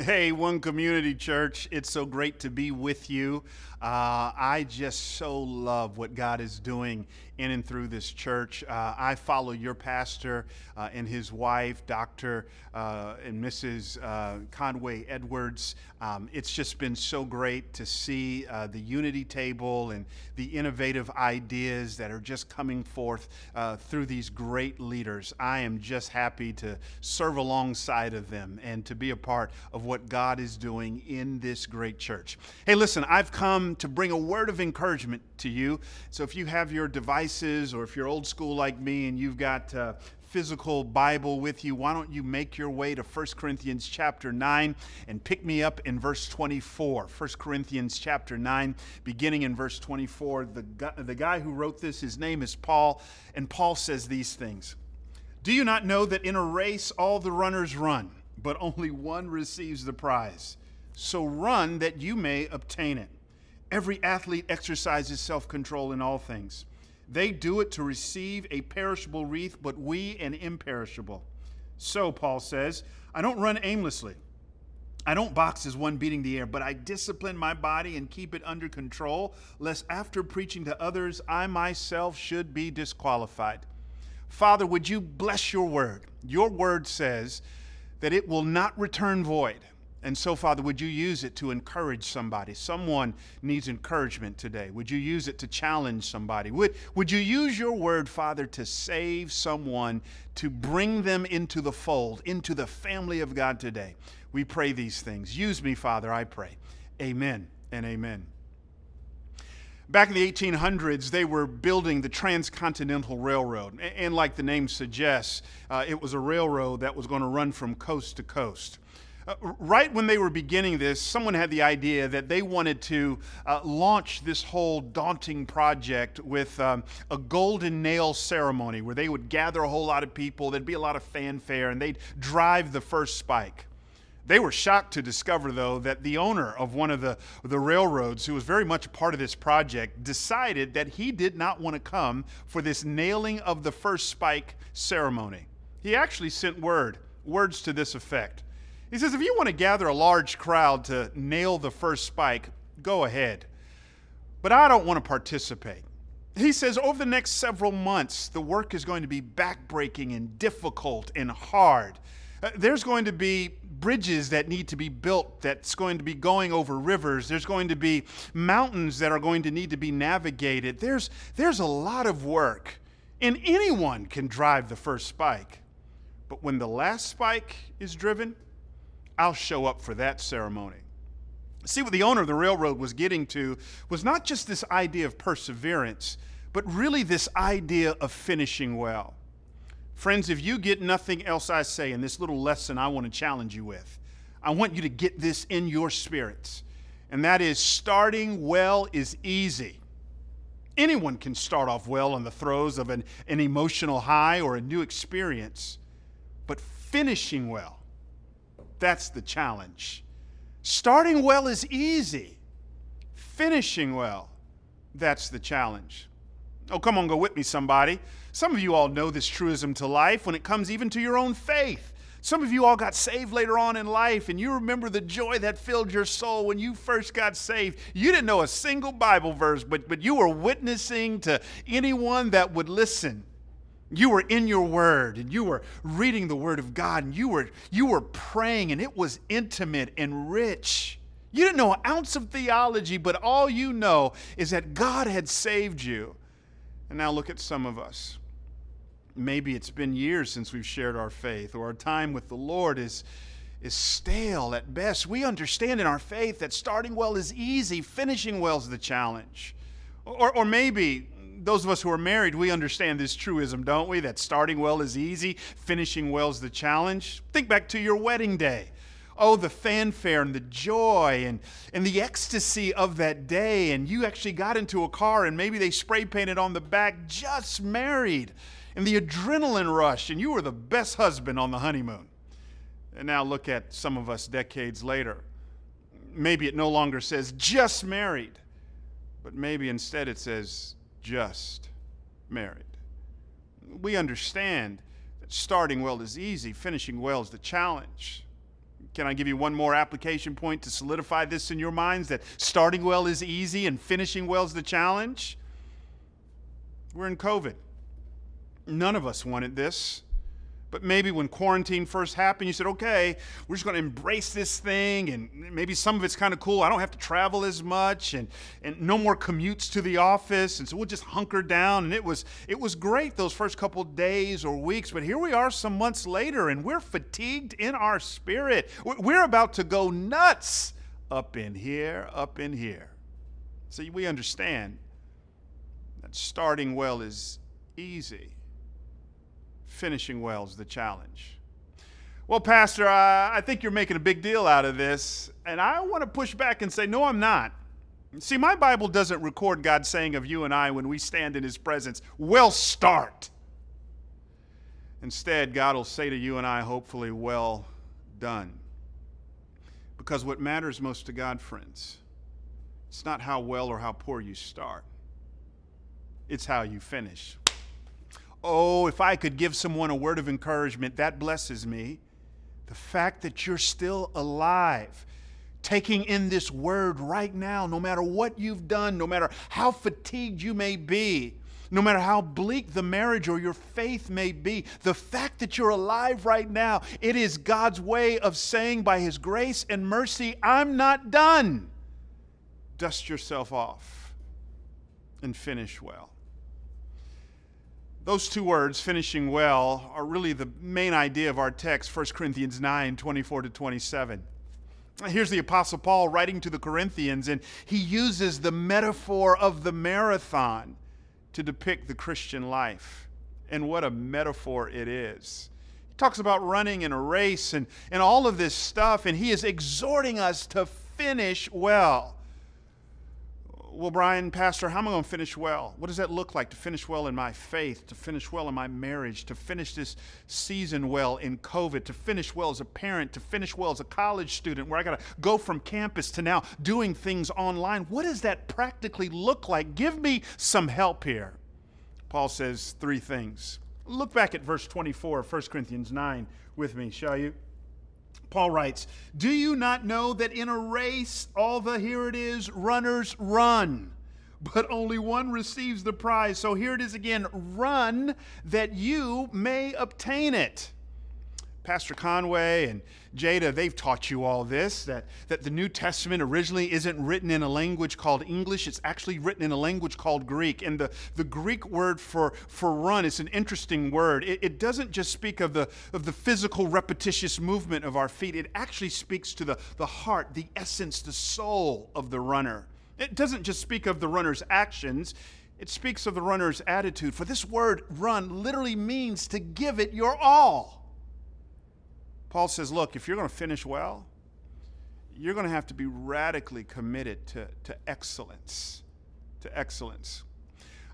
Hey, One Community Church, it's so great to be with you. Uh, I just so love what God is doing in and through this church. Uh, I follow your pastor uh, and his wife, Dr. Uh, and Mrs. Uh, Conway Edwards. Um, it's just been so great to see uh, the unity table and the innovative ideas that are just coming forth through these great leaders. I am just happy to serve alongside of them and to be a part of what God is doing in this great church. Hey, listen, I've come to bring a word of encouragement to you. So if you have your devices or if you're old school like me and you've got uh, physical Bible with you, why don't you make your way to 1 Corinthians chapter 9 and pick me up in verse 24. 1 Corinthians chapter 9, beginning in verse 24. The guy, the guy who wrote this, his name is Paul, and Paul says these things Do you not know that in a race all the runners run, but only one receives the prize? So run that you may obtain it. Every athlete exercises self control in all things. They do it to receive a perishable wreath, but we an imperishable. So, Paul says, I don't run aimlessly. I don't box as one beating the air, but I discipline my body and keep it under control, lest after preaching to others, I myself should be disqualified. Father, would you bless your word? Your word says that it will not return void and so, Father, would you use it to encourage somebody? Someone needs encouragement today. Would you use it to challenge somebody? Would, would you use your word, Father, to save someone, to bring them into the fold, into the family of God today? We pray these things. Use me, Father, I pray. Amen and amen. Back in the 1800s, they were building the Transcontinental Railroad. And like the name suggests, uh, it was a railroad that was going to run from coast to coast. Uh, right when they were beginning this, someone had the idea that they wanted to uh, launch this whole daunting project with um, a golden nail ceremony where they would gather a whole lot of people, there'd be a lot of fanfare, and they'd drive the first spike. They were shocked to discover, though, that the owner of one of the, the railroads, who was very much a part of this project, decided that he did not want to come for this nailing of the first spike ceremony. He actually sent word, words to this effect he says, if you want to gather a large crowd to nail the first spike, go ahead. But I don't want to participate. He says, over the next several months, the work is going to be backbreaking and difficult and hard. Uh, there's going to be bridges that need to be built that's going to be going over rivers. There's going to be mountains that are going to need to be navigated. There's, there's a lot of work, and anyone can drive the first spike. But when the last spike is driven, I'll show up for that ceremony. See, what the owner of the railroad was getting to was not just this idea of perseverance, but really this idea of finishing well. Friends, if you get nothing else I say in this little lesson I want to challenge you with, I want you to get this in your spirits. And that is starting well is easy. Anyone can start off well in the throes of an, an emotional high or a new experience, but finishing well that's the challenge. Starting well is easy, finishing well, that's the challenge. Oh, come on, go with me, somebody. Some of you all know this truism to life when it comes even to your own faith. Some of you all got saved later on in life, and you remember the joy that filled your soul when you first got saved. You didn't know a single Bible verse, but, but you were witnessing to anyone that would listen. You were in your word and you were reading the word of God and you were, you were praying and it was intimate and rich. You didn't know an ounce of theology, but all you know is that God had saved you. And now look at some of us. Maybe it's been years since we've shared our faith, or our time with the Lord is, is stale at best. We understand in our faith that starting well is easy, finishing well is the challenge. Or, or maybe those of us who are married, we understand this truism, don't we? That starting well is easy, finishing well is the challenge. Think back to your wedding day. Oh, the fanfare and the joy and, and the ecstasy of that day. And you actually got into a car and maybe they spray painted on the back, just married. And the adrenaline rush, and you were the best husband on the honeymoon. And now look at some of us decades later. Maybe it no longer says just married, but maybe instead it says just married. We understand that starting well is easy, finishing well is the challenge. Can I give you one more application point to solidify this in your minds that starting well is easy and finishing well is the challenge? We're in COVID. None of us wanted this. But maybe when quarantine first happened, you said, okay, we're just going to embrace this thing, and maybe some of it's kind of cool. I don't have to travel as much, and, and no more commutes to the office, and so we'll just hunker down. And it was, it was great those first couple days or weeks, but here we are some months later, and we're fatigued in our spirit. We're about to go nuts up in here, up in here. See, we understand that starting well is easy finishing well is the challenge. Well, Pastor, I, I think you're making a big deal out of this, and I want to push back and say, no, I'm not. See, my Bible doesn't record God saying of you and I when we stand in His presence, well, start. Instead, God will say to you and I, hopefully, well done. Because what matters most to God, friends, it's not how well or how poor you start, it's how you finish. Oh, if I could give someone a word of encouragement, that blesses me. The fact that you're still alive, taking in this word right now, no matter what you've done, no matter how fatigued you may be, no matter how bleak the marriage or your faith may be, the fact that you're alive right now, it is God's way of saying by His grace and mercy, I'm not done. Dust yourself off and finish well. Those two words, finishing well, are really the main idea of our text, 1 Corinthians 9 24 to 27. Here's the Apostle Paul writing to the Corinthians, and he uses the metaphor of the marathon to depict the Christian life. And what a metaphor it is. He talks about running in a race and, and all of this stuff, and he is exhorting us to finish well well, Bryan, Pastor, how am I going to finish well? What does that look like to finish well in my faith, to finish well in my marriage, to finish this season well in COVID, to finish well as a parent, to finish well as a college student where I got to go from campus to now doing things online? What does that practically look like? Give me some help here. Paul says three things. Look back at verse 24 of 1 Corinthians 9 with me, shall you? Paul writes, Do you not know that in a race, all the, here it is, runners run, but only one receives the prize? So here it is again run that you may obtain it. Pastor Conway and Jada, they've taught you all this that, that the New Testament originally isn't written in a language called English, it's actually written in a language called Greek. And the, the Greek word for, for run is an interesting word. It, it doesn't just speak of the, of the physical, repetitious movement of our feet, it actually speaks to the, the heart, the essence, the soul of the runner. It doesn't just speak of the runner's actions, it speaks of the runner's attitude. For this word, run, literally means to give it your all. Paul says, look, if you're going to finish well, you're going to have to be radically committed to, to excellence. To excellence.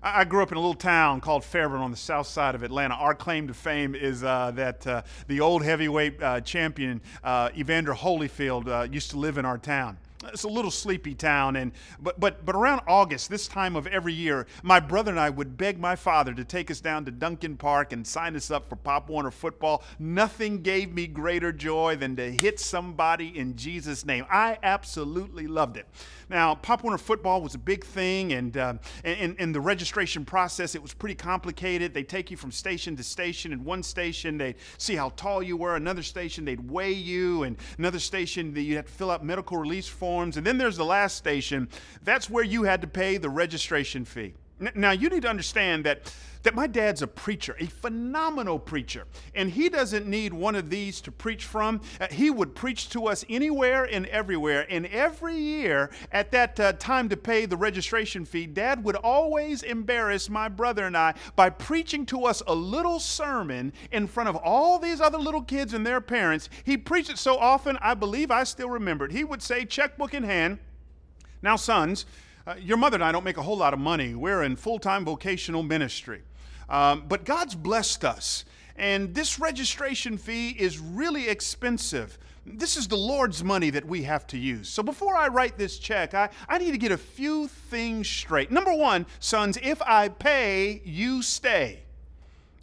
I grew up in a little town called Fairburn on the south side of Atlanta. Our claim to fame is uh, that uh, the old heavyweight uh, champion, uh, Evander Holyfield, uh, used to live in our town. It's a little sleepy town, and but but but around August, this time of every year, my brother and I would beg my father to take us down to Duncan Park and sign us up for Pop Warner football. Nothing gave me greater joy than to hit somebody in Jesus' name. I absolutely loved it. Now, Pop Warner football was a big thing, and uh, in, in the registration process, it was pretty complicated. They take you from station to station. In one station, they'd see how tall you were. Another station, they'd weigh you, and another station, you had to fill out medical release forms forms. And then there's the last station. That's where you had to pay the registration fee. Now, you need to understand that, that my dad's a preacher, a phenomenal preacher, and he doesn't need one of these to preach from. Uh, he would preach to us anywhere and everywhere. And every year, at that uh, time to pay the registration fee, dad would always embarrass my brother and I by preaching to us a little sermon in front of all these other little kids and their parents. He preached it so often, I believe I still remember it. He would say, checkbook in hand, now, sons, uh, your mother and I don't make a whole lot of money. We're in full time vocational ministry. Um, but God's blessed us. And this registration fee is really expensive. This is the Lord's money that we have to use. So before I write this check, I, I need to get a few things straight. Number one, sons, if I pay, you stay.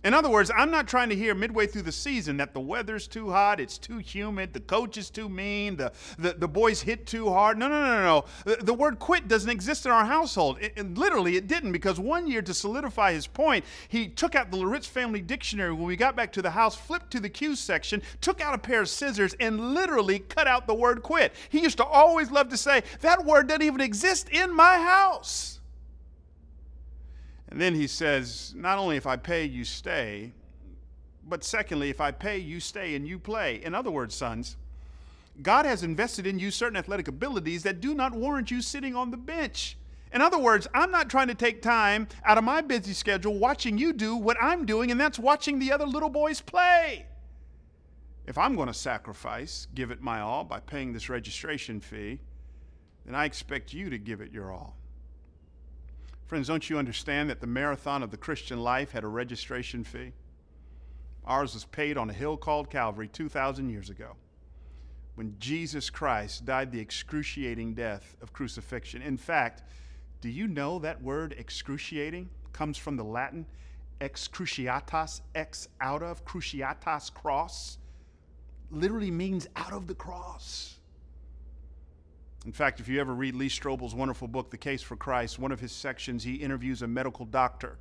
In other words, I'm not trying to hear midway through the season that the weather's too hot, it's too humid, the coach is too mean, the, the, the boys hit too hard. No, no, no, no. The, the word quit doesn't exist in our household. It, it, literally, it didn't because one year, to solidify his point, he took out the Loritts family dictionary when we got back to the house, flipped to the Q section, took out a pair of scissors, and literally cut out the word quit. He used to always love to say, That word doesn't even exist in my house. And then he says, Not only if I pay, you stay, but secondly, if I pay, you stay and you play. In other words, sons, God has invested in you certain athletic abilities that do not warrant you sitting on the bench. In other words, I'm not trying to take time out of my busy schedule watching you do what I'm doing, and that's watching the other little boys play. If I'm going to sacrifice, give it my all by paying this registration fee, then I expect you to give it your all. Friends, don't you understand that the marathon of the Christian life had a registration fee? Ours was paid on a hill called Calvary 2,000 years ago when Jesus Christ died the excruciating death of crucifixion. In fact, do you know that word excruciating comes from the Latin excruciatas, ex out of, cruciatas, cross? Literally means out of the cross. In fact, if you ever read Lee Strobel's wonderful book, The Case for Christ, one of his sections, he interviews a medical doctor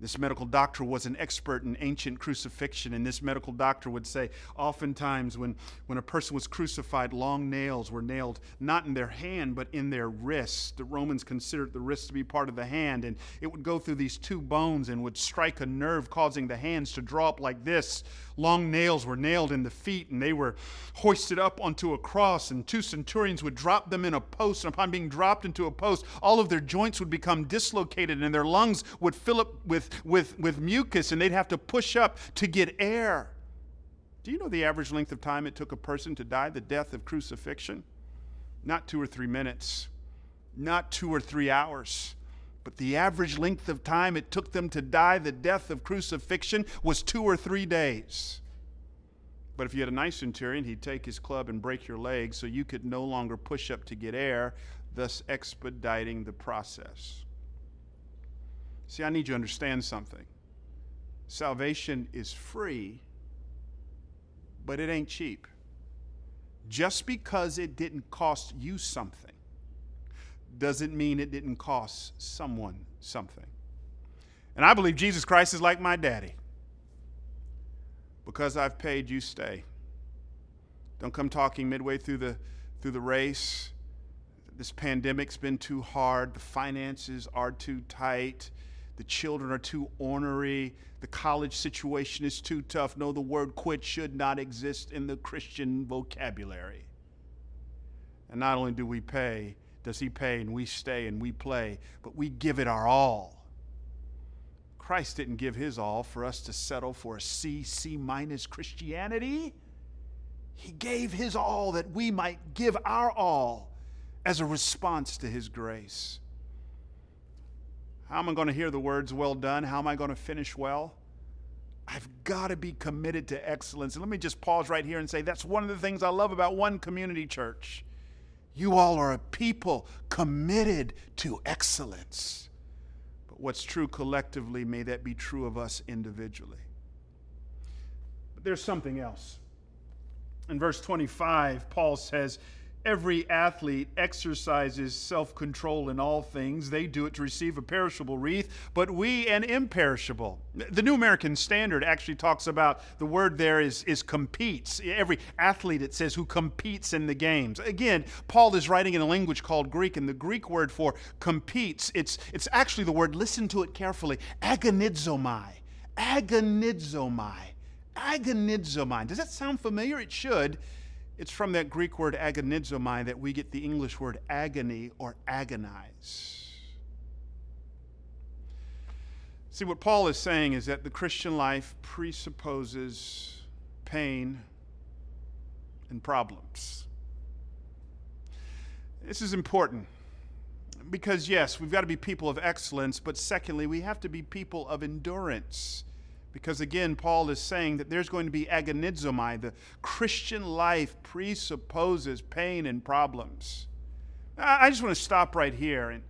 this medical doctor was an expert in ancient crucifixion, and this medical doctor would say oftentimes when, when a person was crucified, long nails were nailed not in their hand but in their wrist. The Romans considered the wrist to be part of the hand, and it would go through these two bones and would strike a nerve, causing the hands to draw up like this. Long nails were nailed in the feet, and they were hoisted up onto a cross, and two centurions would drop them in a post, and upon being dropped into a post, all of their joints would become dislocated, and their lungs would fill up with with, with mucus and they'd have to push up to get air. Do you know the average length of time it took a person to die the death of crucifixion? Not two or three minutes, not two or three hours, but the average length of time it took them to die the death of crucifixion was two or three days. But if you had a nice centurion, he'd take his club and break your leg so you could no longer push up to get air, thus expediting the process. See, I need you to understand something. Salvation is free, but it ain't cheap. Just because it didn't cost you something doesn't mean it didn't cost someone something. And I believe Jesus Christ is like my daddy. Because I've paid, you stay. Don't come talking midway through the, through the race. This pandemic's been too hard. The finances are too tight the children are too ornery, the college situation is too tough. No, the word quit should not exist in the Christian vocabulary. And not only do we pay, does he pay and we stay and we play, but we give it our all. Christ didn't give his all for us to settle for a C, C minus Christianity. He gave his all that we might give our all as a response to his grace. How am I going to hear the words, well done? How am I going to finish well? I've got to be committed to excellence. And let me just pause right here and say that's one of the things I love about one community church. You all are a people committed to excellence. But what's true collectively, may that be true of us individually. But there's something else. In verse 25, Paul says, Every athlete exercises self control in all things. They do it to receive a perishable wreath, but we an imperishable. The New American Standard actually talks about the word there is, is competes. Every athlete, it says, who competes in the games. Again, Paul is writing in a language called Greek, and the Greek word for competes, it's, it's actually the word, listen to it carefully, agonizomai. Agonizomai. Agonizomai. Does that sound familiar? It should. It's from that Greek word agonizomai that we get the English word agony or agonize. See, what Paul is saying is that the Christian life presupposes pain and problems. This is important because, yes, we've got to be people of excellence, but secondly, we have to be people of endurance. Because again, Paul is saying that there's going to be agonizomai. The Christian life presupposes pain and problems. I just want to stop right here. And,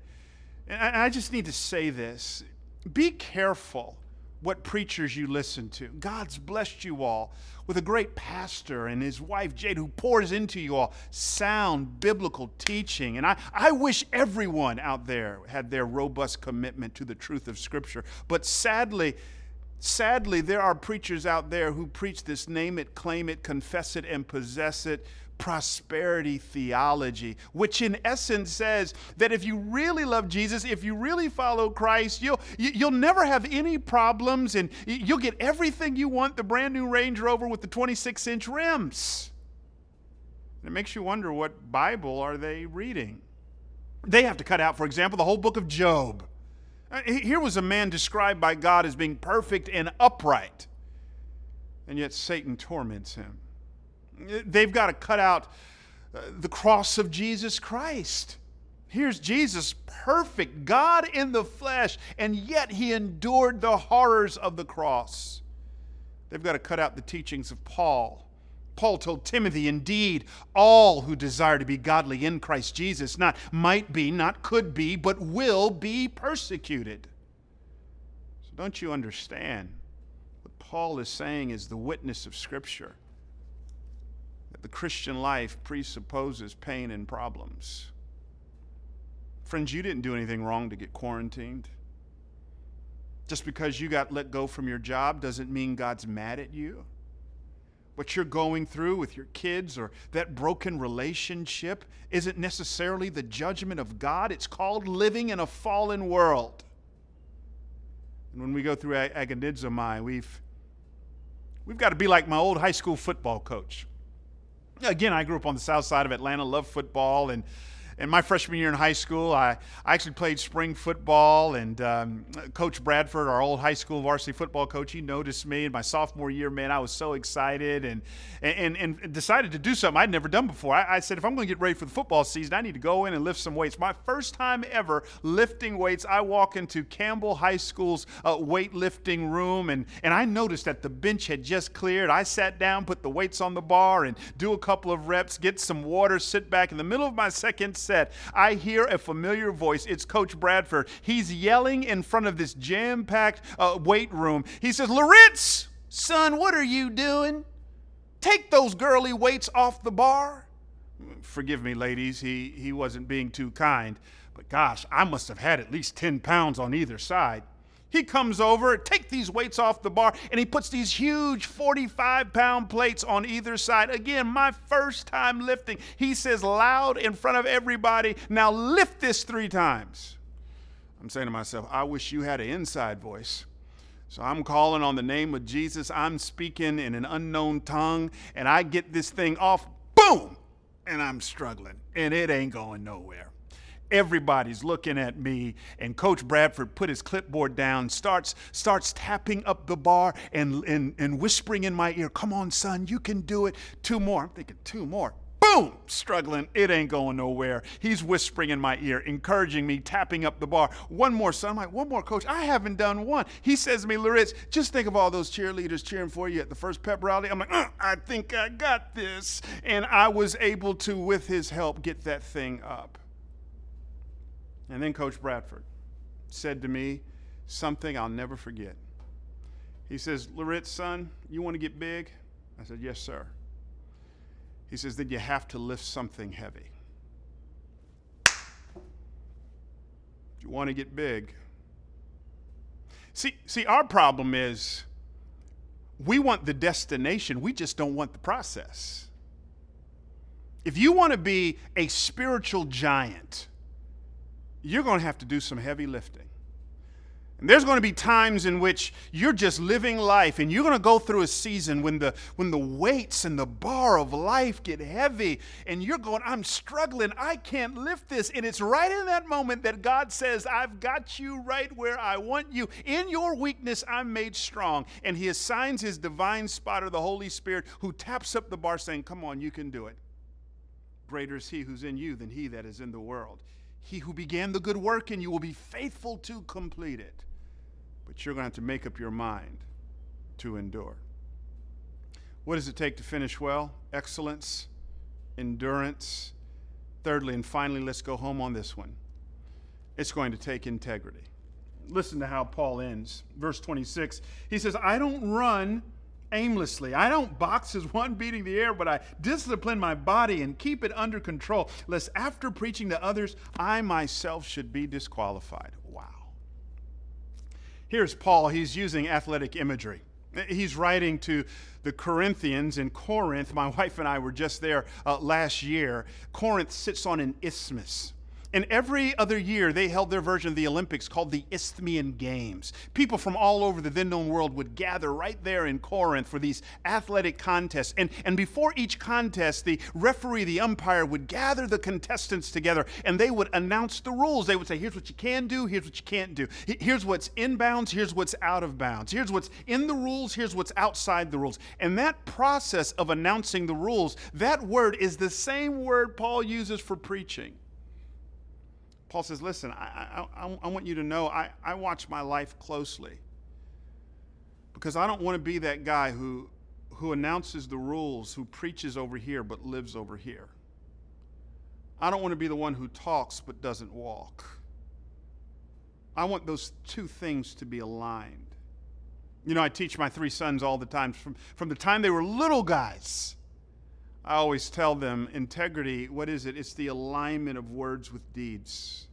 and I just need to say this be careful what preachers you listen to. God's blessed you all with a great pastor and his wife Jada who pours into you all sound biblical teaching. And I, I wish everyone out there had their robust commitment to the truth of Scripture. But sadly, sadly, there are preachers out there who preach this name it, claim it, confess it, and possess it prosperity theology, which in essence says that if you really love Jesus, if you really follow Christ, you'll, you'll never have any problems and you'll get everything you want the brand new Range Rover with the 26 inch rims. it makes you wonder what Bible are they reading? They have to cut out, for example, the whole book of Job. Uh, here was a man described by God as being perfect and upright, and yet Satan torments him. They've got to cut out uh, the cross of Jesus Christ. Here's Jesus, perfect, God in the flesh, and yet he endured the horrors of the cross. They've got to cut out the teachings of Paul. Paul told Timothy, indeed, all who desire to be godly in Christ Jesus not might be, not could be, but will be persecuted. So don't you understand? What Paul is saying is the witness of Scripture that the Christian life presupposes pain and problems. Friends, you didn't do anything wrong to get quarantined. Just because you got let go from your job doesn't mean God's mad at you. What you're going through with your kids or that broken relationship isn't necessarily the judgment of God. It's called living in a fallen world. And when we go through agonizomai, we've, we've got to be like my old high school football coach. Again, I grew up on the south side of Atlanta, loved football, and in my freshman year in high school, I, I actually played spring football, and um, Coach Bradford, our old high school varsity football coach, he noticed me. In my sophomore year, man, I was so excited and, and, and decided to do something I'd never done before. I, I said, if I'm going to get ready for the football season, I need to go in and lift some weights. My first time ever lifting weights, I walk into Campbell High School's uh, weightlifting room, and, and I noticed that the bench had just cleared. I sat down, put the weights on the bar, and do a couple of reps, get some water, sit back. In the middle of my second I hear a familiar voice. It's Coach Bradford. He's yelling in front of this jam packed uh, weight room. He says, Loritts, son, what are you doing? Take those girly weights off the bar. Forgive me, ladies, he, he wasn't being too kind. But gosh, I must have had at least 10 pounds on either side. He comes over, take these weights off the bar, and he puts these huge 45 pound plates on either side. Again, my first time lifting. He says loud in front of everybody, now lift this three times. I'm saying to myself, I wish you had an inside voice. So I'm calling on the name of Jesus. I'm speaking in an unknown tongue, and I get this thing off, boom, and I'm struggling, and it ain't going nowhere. Everybody's looking at me, and Coach Bradford put his clipboard down, starts, starts tapping up the bar and, and, and whispering in my ear, Come on, son, you can do it. Two more. I'm thinking, Two more. Boom! Struggling. It ain't going nowhere. He's whispering in my ear, encouraging me, tapping up the bar. One more, son. I'm like, One more, coach. I haven't done one. He says to me, Loritts, just think of all those cheerleaders cheering for you at the first pep rally. I'm like, uh, I think I got this. And I was able to, with his help, get that thing up. And then Coach Bradford said to me something I'll never forget. He says, Loritts, son, you want to get big? I said, Yes, sir. He says, Then you have to lift something heavy. You want to get big. See, see, our problem is we want the destination, we just don't want the process. If you want to be a spiritual giant, you're going to have to do some heavy lifting. And there's going to be times in which you're just living life and you're going to go through a season when the when the weights and the bar of life get heavy and you're going I'm struggling. I can't lift this. And it's right in that moment that God says I've got you right where I want you. In your weakness I'm made strong. And he assigns his divine spotter the Holy Spirit who taps up the bar saying come on you can do it. Greater is he who's in you than he that is in the world he who began the good work in you will be faithful to complete it. But you're going to have to make up your mind to endure. What does it take to finish well? Excellence, endurance. Thirdly, and finally, let's go home on this one. It's going to take integrity. Listen to how Paul ends. Verse 26. He says, I don't run aimlessly. I don't box as one beating the air, but I discipline my body and keep it under control, lest after preaching to others, I myself should be disqualified. Wow. Here's Paul. He's using athletic imagery. He's writing to the Corinthians in Corinth. My wife and I were just there uh, last year. Corinth sits on an isthmus. And every other year, they held their version of the Olympics called the Isthmian Games. People from all over the then known world would gather right there in Corinth for these athletic contests. And, and before each contest, the referee, the umpire, would gather the contestants together and they would announce the rules. They would say, here's what you can do, here's what you can't do. Here's what's in bounds, here's what's out of bounds. Here's what's in the rules, here's what's outside the rules. And that process of announcing the rules, that word is the same word Paul uses for preaching. Paul says, Listen, I, I, I, want you to know I, I watch my life closely because I don't want to be that guy who, who announces the rules, who preaches over here but lives over here. I don't want to be the one who talks but doesn't walk. I want those two things to be aligned. You know, I teach my three sons all the time from, from the time they were little guys. I always tell them integrity, what is it? It's the alignment of words with deeds.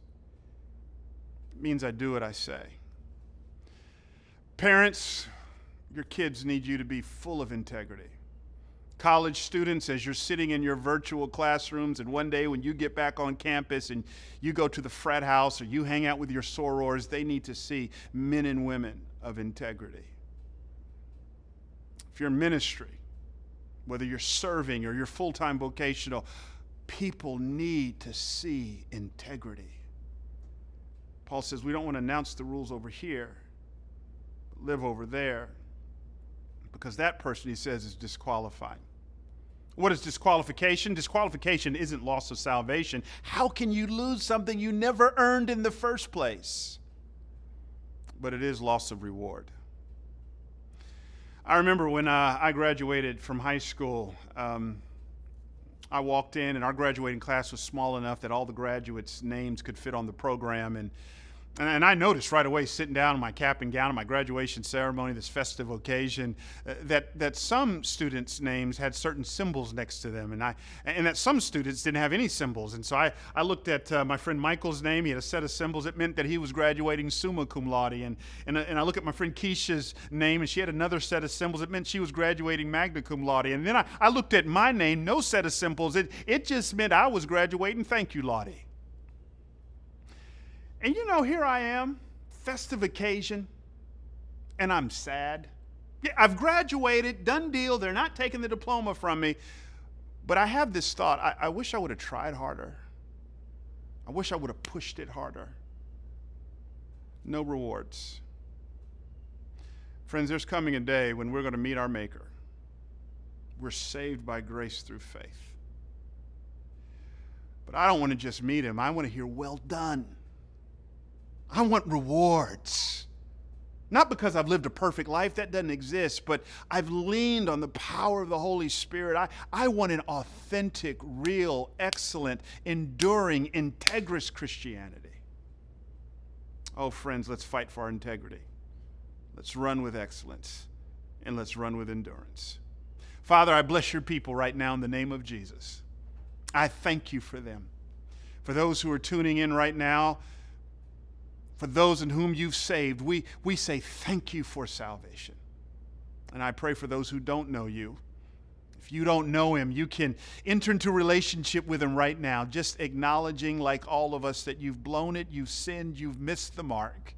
It means I do what I say. Parents, your kids need you to be full of integrity. College students, as you're sitting in your virtual classrooms, and one day when you get back on campus and you go to the frat house or you hang out with your sorors, they need to see men and women of integrity. If you're in ministry, whether you're serving or you're full time vocational, people need to see integrity. Paul says we don't want to announce the rules over here, live over there, because that person, he says, is disqualified. What is disqualification? Disqualification isn't loss of salvation. How can you lose something you never earned in the first place? But it is loss of reward. I remember when uh, I graduated from high school, um, I walked in, and our graduating class was small enough that all the graduates' names could fit on the program. And and I noticed right away, sitting down in my cap and gown at my graduation ceremony, this festive occasion, uh, that, that some students' names had certain symbols next to them, and, I, and that some students didn't have any symbols. And so I, I looked at uh, my friend Michael's name. He had a set of symbols. It meant that he was graduating summa cum laude. And, and, uh, and I look at my friend Keisha's name, and she had another set of symbols. It meant she was graduating magna cum laude. And then I, I looked at my name, no set of symbols. It, it just meant I was graduating thank you, Lottie. And you know, here I am, festive occasion, and I'm sad. Yeah, I've graduated, done deal. They're not taking the diploma from me. But I have this thought I, I wish I would have tried harder. I wish I would have pushed it harder. No rewards. Friends, there's coming a day when we're going to meet our Maker. We're saved by grace through faith. But I don't want to just meet him, I want to hear, well done. I want rewards. Not because I've lived a perfect life, that doesn't exist, but I've leaned on the power of the Holy Spirit. I, I want an authentic, real, excellent, enduring, integrous Christianity. Oh, friends, let's fight for our integrity. Let's run with excellence and let's run with endurance. Father, I bless your people right now in the name of Jesus. I thank you for them. For those who are tuning in right now, for those in whom you've saved, we, we say thank you for salvation. And I pray for those who don't know you. If you don't know him, you can enter into relationship with him right now, just acknowledging, like all of us, that you've blown it, you've sinned, you've missed the mark.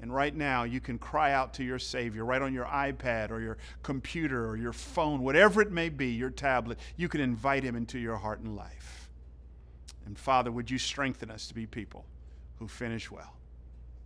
And right now, you can cry out to your Savior right on your iPad or your computer or your phone, whatever it may be, your tablet. You can invite Him into your heart and life. And Father, would you strengthen us to be people who finish well?